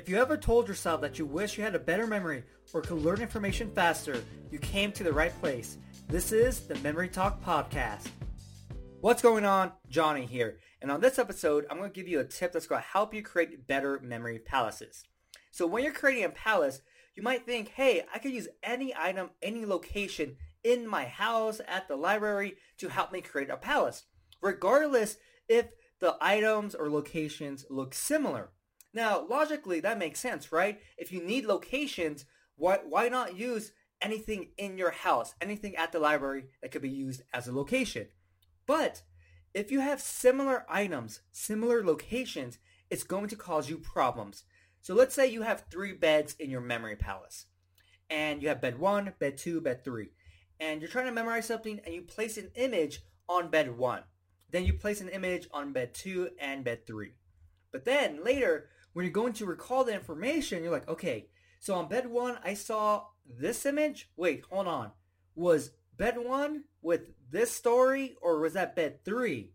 If you ever told yourself that you wish you had a better memory or could learn information faster, you came to the right place. This is the Memory Talk Podcast. What's going on? Johnny here. And on this episode, I'm going to give you a tip that's going to help you create better memory palaces. So when you're creating a palace, you might think, hey, I could use any item, any location in my house, at the library to help me create a palace, regardless if the items or locations look similar. Now, logically, that makes sense, right? If you need locations, why, why not use anything in your house, anything at the library that could be used as a location? But if you have similar items, similar locations, it's going to cause you problems. So let's say you have three beds in your memory palace. And you have bed one, bed two, bed three. And you're trying to memorize something and you place an image on bed one. Then you place an image on bed two and bed three. But then later, when you're going to recall the information, you're like, okay, so on bed one, I saw this image. Wait, hold on. Was bed one with this story or was that bed three?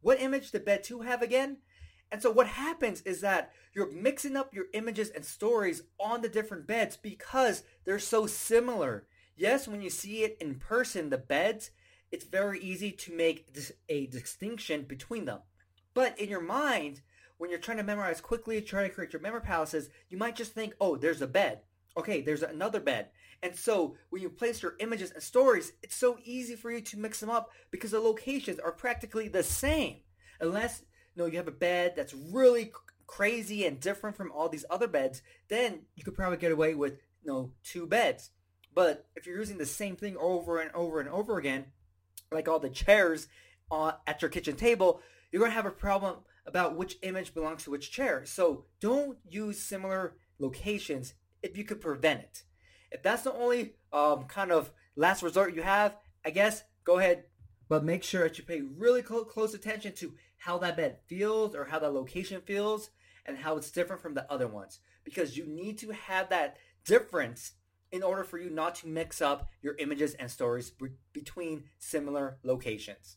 What image did bed two have again? And so what happens is that you're mixing up your images and stories on the different beds because they're so similar. Yes, when you see it in person, the beds, it's very easy to make a distinction between them. But in your mind, when you're trying to memorize quickly, trying to create your memory palaces, you might just think, oh, there's a bed. Okay, there's another bed. And so when you place your images and stories, it's so easy for you to mix them up because the locations are practically the same. Unless you know you have a bed that's really crazy and different from all these other beds, then you could probably get away with you know two beds. But if you're using the same thing over and over and over again, like all the chairs uh, at your kitchen table, you're going to have a problem about which image belongs to which chair. So don't use similar locations if you could prevent it. If that's the only um, kind of last resort you have, I guess go ahead, but make sure that you pay really close, close attention to how that bed feels or how that location feels and how it's different from the other ones because you need to have that difference in order for you not to mix up your images and stories be- between similar locations.